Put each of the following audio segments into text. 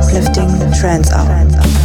uplifting trance hour.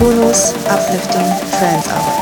Kuno's uplifting trance hour.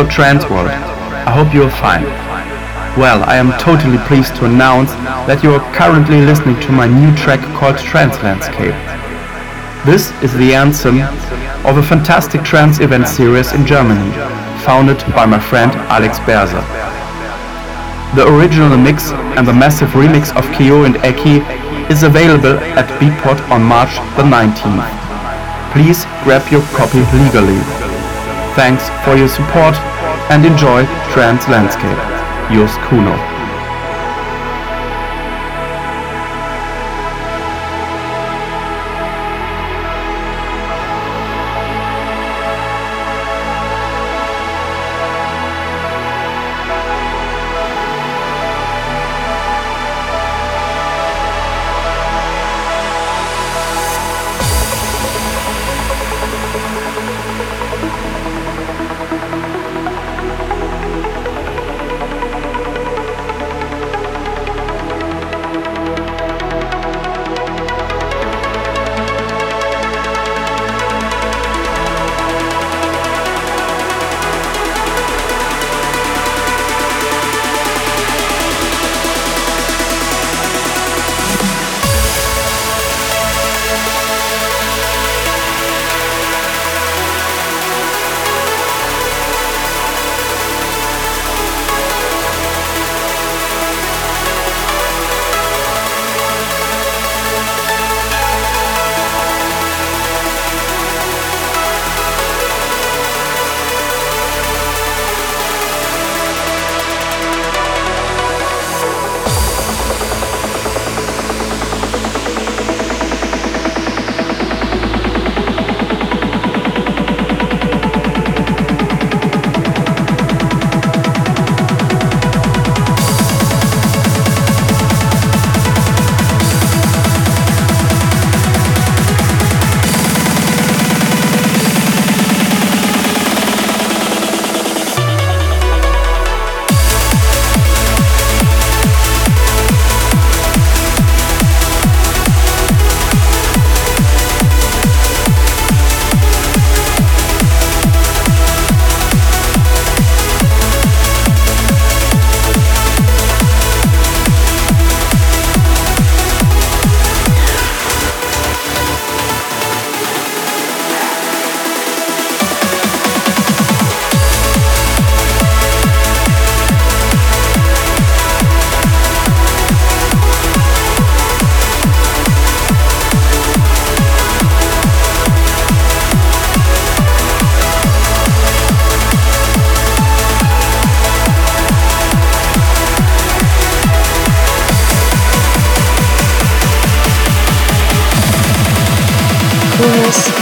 Hello Trance World, I hope you are fine. Well, I am totally pleased to announce that you are currently listening to my new track called Trancelandscape. This is the anthem of a fantastic trans event series in Germany, founded by my friend Alex Berzer. The original mix and the massive remix of Kiyoi and Eky is available at Beatport on March the 19th. Please grab your copy legally. Thanks for your support and enjoy Trancelandscape. Yours Kuno. Space.